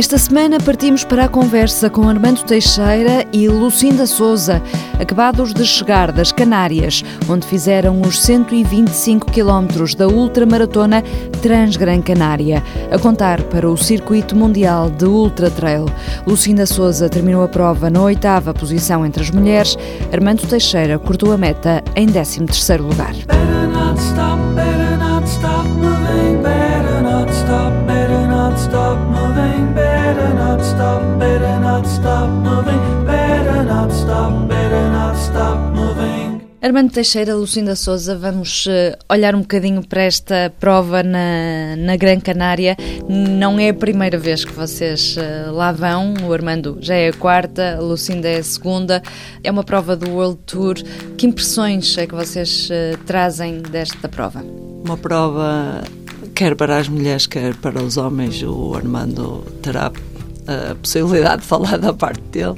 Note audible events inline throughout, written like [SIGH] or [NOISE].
Esta semana partimos para a conversa com Armando Teixeira e Lucinda Souza, acabados de chegar das Canárias, onde fizeram os 125 quilómetros da ultramaratona Transgran Canária, a contar para o Circuito Mundial de Ultra Trail. Lucinda Souza terminou a prova na oitava posição entre as mulheres, Armando Teixeira cortou a meta em 13 terceiro lugar. Better not stop, better not stop moving, better not stop, stop moving, better not stop, better not stop moving, better not stop, better not stop moving. Armando Teixeira, Lucinda Souza, vamos uh, olhar um bocadinho para esta prova na, na Gran Canária. Não é a primeira vez que vocês uh, lá vão, o Armando já é a quarta, a Lucinda é a segunda. É uma prova do World Tour. Que impressões é que vocês uh, trazem desta prova? Uma prova quer para as mulheres, quer para os homens, o Armando terá a possibilidade de falar da parte dele,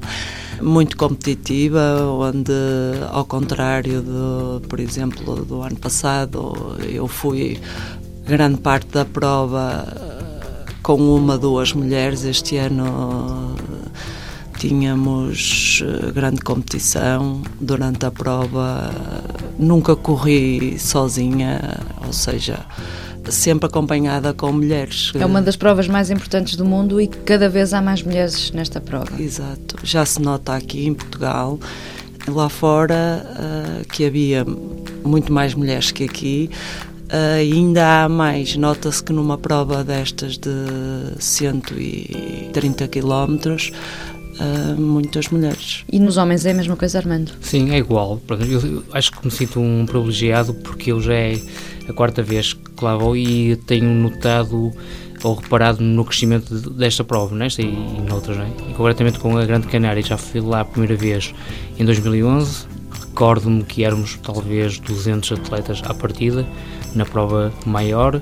muito competitiva, onde, ao contrário, de, por exemplo, do ano passado, eu fui grande parte da prova com uma, duas mulheres. Este ano tínhamos eh, grande competição durante a prova. Nunca corri sozinha, ou seja, sempre acompanhada com mulheres. É uma das provas mais importantes do mundo e cada vez há mais mulheres nesta prova. Exato. Já se nota aqui em Portugal, lá fora, uh, que havia muito mais mulheres que aqui. Uh, ainda há mais, nota-se que numa prova destas de 130 quilómetros uh, muitas mulheres. E nos homens é a mesma coisa, Armando? Sim, é igual. Eu acho que me sinto um privilegiado porque eu já é a quarta vez que lá vou e tenho notado ou reparado no crescimento desta prova, nesta e noutras, não é? E concretamente com a Grande Canária, já fui lá a primeira vez em 2011. Recordo-me que éramos talvez 200 atletas à partida, na prova maior.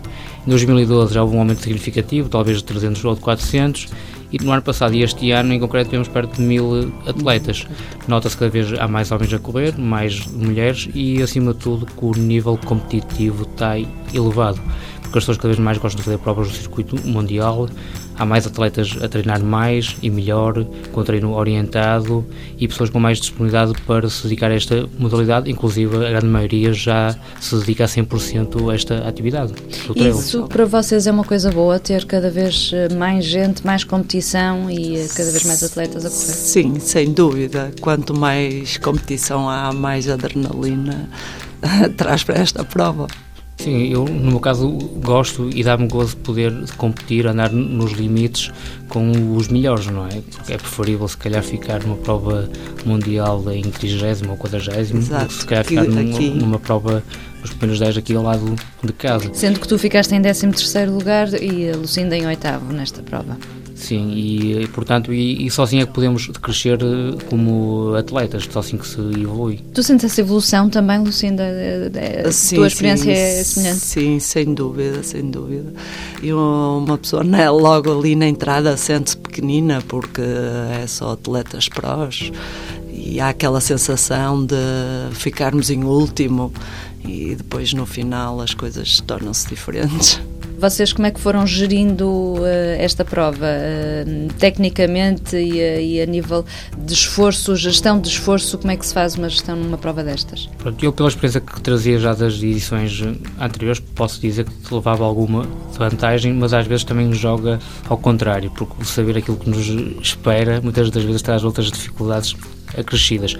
Em 2012 já houve um aumento significativo, talvez de 300 ou de 400 e no ano passado e este ano em concreto temos perto de mil atletas. Nota-se cada vez há mais homens a correr, mais mulheres e acima de tudo que o nível competitivo está elevado, porque as pessoas cada vez mais gostam de fazer provas no circuito mundial, há mais atletas a treinar mais e melhor, com treino orientado e pessoas com mais disponibilidade para se dedicar a esta modalidade, inclusive a grande maioria já se dedica a 100% a esta atividade. Isso para vocês é uma coisa boa, ter cada vez eh, mais gente, mais competição e eh, cada vez mais atletas a correr? Sim, sem dúvida. Quanto mais competição há, mais adrenalina [LAUGHS] traz para esta prova. Sim, eu no meu caso gosto e dá-me gozo poder competir, andar nos limites com os melhores, não é? É preferível se calhar ficar numa prova mundial em 30 ou 40 do que se calhar ficar numa, numa prova nos primeiros 10 aqui ao lado de casa. Sendo que tu ficaste em 13 terceiro lugar e a Lucinda em oitavo nesta prova. Sim, e, portanto, e, e só assim é que podemos crescer eh, como atletas, só assim que se evolui. Tu sentes essa evolução também, Lucinda? A sim, tua experiência sim, é semelhante? Sim, sem dúvida, sem dúvida. E uma pessoa não é logo ali na entrada sente-se pequenina porque é só atletas prós e há aquela sensação de ficarmos em último e depois no final as coisas tornam-se diferentes. Vocês como é que foram gerindo uh, esta prova, uh, tecnicamente e, uh, e, a nível de esforço, gestão de esforço, como é que se faz uma gestão numa prova destas? Pronto, eu pela experiência que trazia já das edições anteriores, posso dizer que levava alguma vantagem, mas às vezes também joga ao contrário, porque saber aquilo que nos espera muitas das vezes traz outras dificuldades acrescidas.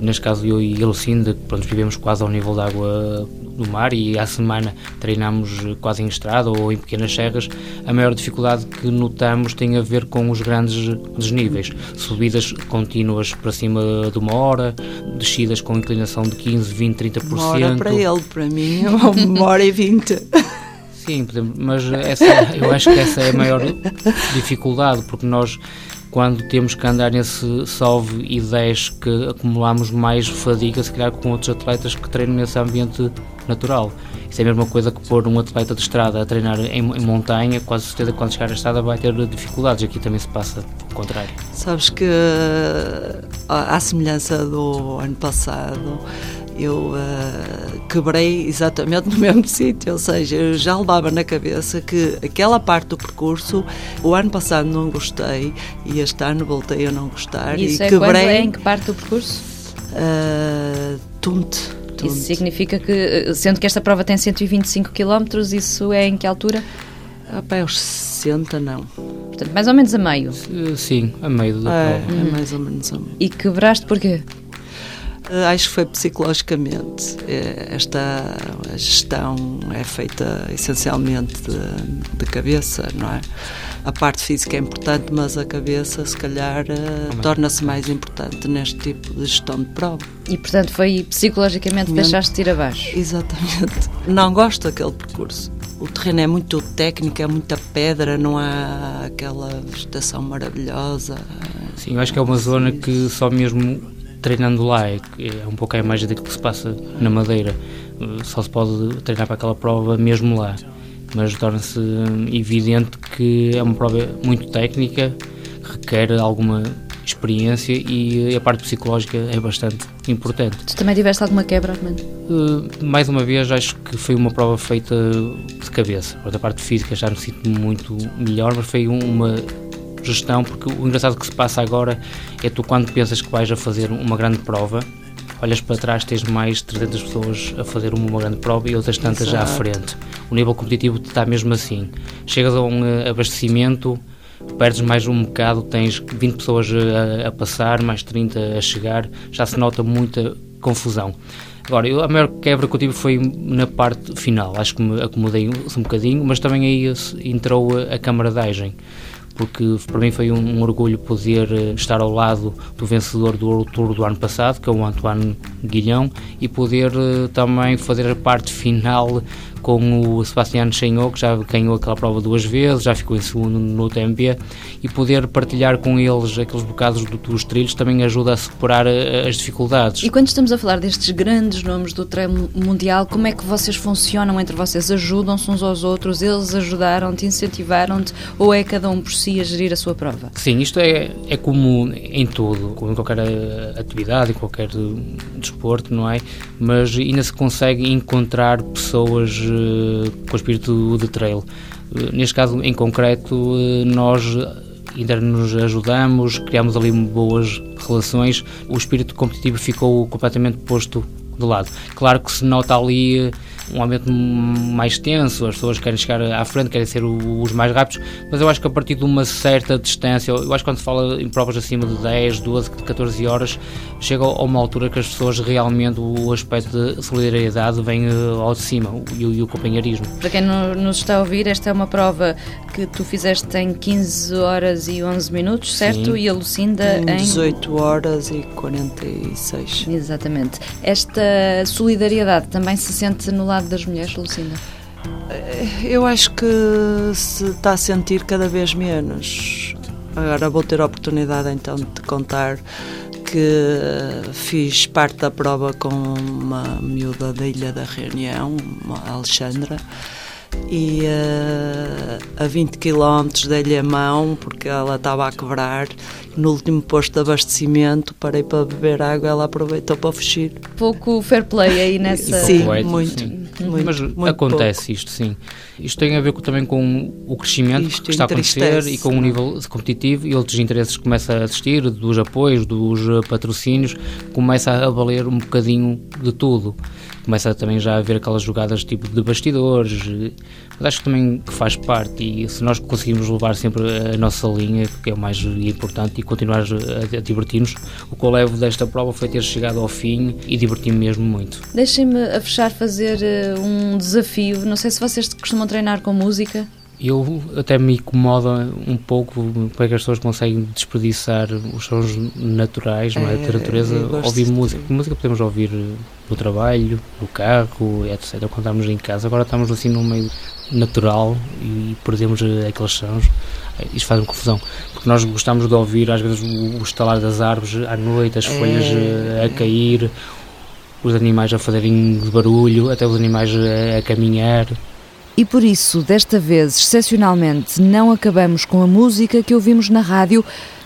Neste caso, eu e a Lucinda, pronto, vivemos quase ao nível da água do mar e à semana treinamos quase em estrada ou em pequenas serras. A maior dificuldade que notamos tem a ver com os grandes desníveis, subidas contínuas para cima de uma hora, descidas com inclinação de 15, 20, 30%. Uma hora para ele, para mim, [LAUGHS] uma hora e vinte. Sim, mas essa, eu acho que essa é a maior dificuldade, porque nós quando temos que andar nesse salve e 10 que acumulamos mais fadiga, se calhar com outros atletas que treinam nesse ambiente natural. Isso é a mesma coisa que pôr um atleta de estrada a treinar em, em montanha, quase certeza que quando chegar à estrada vai ter dificuldades. Aqui também se passa o contrário. Sabes que, à semelhança do ano passado, eu uh, quebrei exatamente no [LAUGHS] mesmo sítio, ou seja, eu já levava na cabeça que aquela parte do percurso, o ano passado não gostei e este ano voltei a não gostar Isso e é quebrei. É em que parte do percurso? Uh, tunte. Isso significa que, sendo que esta prova tem 125 km, isso é em que altura? Ah, pá, aos 60 não. Portanto, mais ou menos a meio. Sim, a meio da é, prova. É mais ou menos a meio. E quebraste porquê? Uh, acho que foi psicologicamente. É, esta gestão é feita essencialmente de, de, cabeça, não é? A parte física é importante, mas a cabeça, se calhar, uh, torna-se mais importante neste tipo de gestão de prova. E, portanto, foi psicologicamente deixaste-te ir abaixo? Exatamente. Não gosto daquele percurso. O terreno é muito técnico, é muita pedra, não há aquela vegetação maravilhosa. Sim, eu acho que é uma zona que só mesmo treinando lá é, é um pouco a imagem daquilo que se passa na Madeira. Só se pode treinar para aquela prova mesmo lá. Mas torna-se evidente que é uma prova muito técnica, requer alguma experiência e a parte psicológica é bastante importante. Tu também tiveste alguma quebra, Armando? Uh, mais uma vez, acho que foi uma prova feita de cabeça. A parte física já me sinto muito melhor, mas foi uma gestão, porque o engraçado que se passa agora é tu quando pensas que vais a fazer uma grande prova, olhas para trás, tens mais de 300 pessoas a fazer uma grande prova e outras tantas Exato. já à frente. O nível competitivo está mesmo assim. Chegas a um eh, abastecimento, perdes mais um bocado, tens 20 pessoas a, a, passar, mais 30 a chegar, já se nota muita confusão. Agora, eu, a maior quebra que eu tive foi na parte final, acho que me acomodei um, um bocadinho, mas também aí entrou a, a camaradagem porque para mim foi um, orgulho poder eh, estar ao lado do vencedor do World Tour do ano passado, que é o Antoine Guilhão, e poder uh, também fazer a parte final com o Sebastião Chenot, que já ganhou aquela prova duas vezes, já ficou em segundo no TMP, e poder partilhar com eles aqueles bocados do, dos trilhos também ajuda a superar eh, as dificuldades. E quando estamos a falar destes grandes nomes do treino mundial, como é que vocês funcionam entre vocês? Ajudam-se uns aos outros? Eles ajudaram-te, incentivaram-te? Ou é cada um por si a gerir a sua prova? Sim, isto é, é como em tudo, como em qualquer eh, atividade, em qualquer desporto, não é? Mas ainda se consegue encontrar pessoas eh, com o espírito de trail. Eh, neste caso, em concreto, eh, nós ainda nos ajudamos, criamos ali boas relações, o espírito competitivo ficou completamente posto de lado. Claro que se nota ali um ambiente mais tenso, as pessoas querem chegar à frente, querem ser os mais rápidos, mas eu acho que a partir de uma certa distância, eu acho que quando se fala em provas acima de 10, 12, 14 horas, chega a uma altura que as pessoas realmente, o aspecto de solidariedade vem eh, ao de cima e, e o companheirismo. Para quem nos está a ouvir, esta é uma prova que tu fizeste em 15 horas e 11 minutos, certo? Sim. E a Lucinda em 18 horas e 46. Exatamente. Esta solidariedade também se sente no lado das mulheres, Lucinda? Eu acho que se está a sentir cada vez menos. Agora vou ter a oportunidade então de contar que fiz parte da prova com uma miúda da Ilha da Reunião, a Alexandra, e uh, a 20 km dei-lhe a mão porque ela estava a quebrar. No último posto de abastecimento, parei para beber água, ela aproveitou para fugir. Pouco fair play aí [LAUGHS] nessa. sim, muito, sim. muito, Mas muito acontece pouco. isto, sim. Isto tem a ver também com o crescimento isto que está a acontecer e com o nível competitivo e outros interesses que começa a assistir, dos apoios, dos patrocínios, começa a valer um bocadinho de tudo começa também já a haver aquelas jogadas tipo de bastidores, mas acho que também que faz parte e se nós conseguimos levar sempre a nossa linha, que é o mais importante, e continuar a, a divertir-nos, o que eu levo desta prova foi ter chegado ao fim e divertir-me mesmo muito. Deixem-me a fechar fazer eh, um desafio, não sei se vocês costumam treinar com música eu até me incomoda um pouco como é que as pessoas conseguem desperdiçar os sons naturais, não é? da natureza, ouvir música. Música podemos ouvir no trabalho, no carro, etc. Quando estamos em casa, agora estamos assim num meio natural e perdemos aqueles sons. Isto faz-me confusão, porque nós gostamos de ouvir às vezes o estalar das árvores à noite, as folhas é. a cair, os animais a fazerem barulho, até os animais a caminhar. E por isso, desta vez, excepcionalmente, não acabamos com a música que ouvimos na rádio,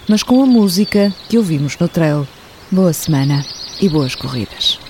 mas com a música que ouvimos no trail. Boa semana e boas corridas.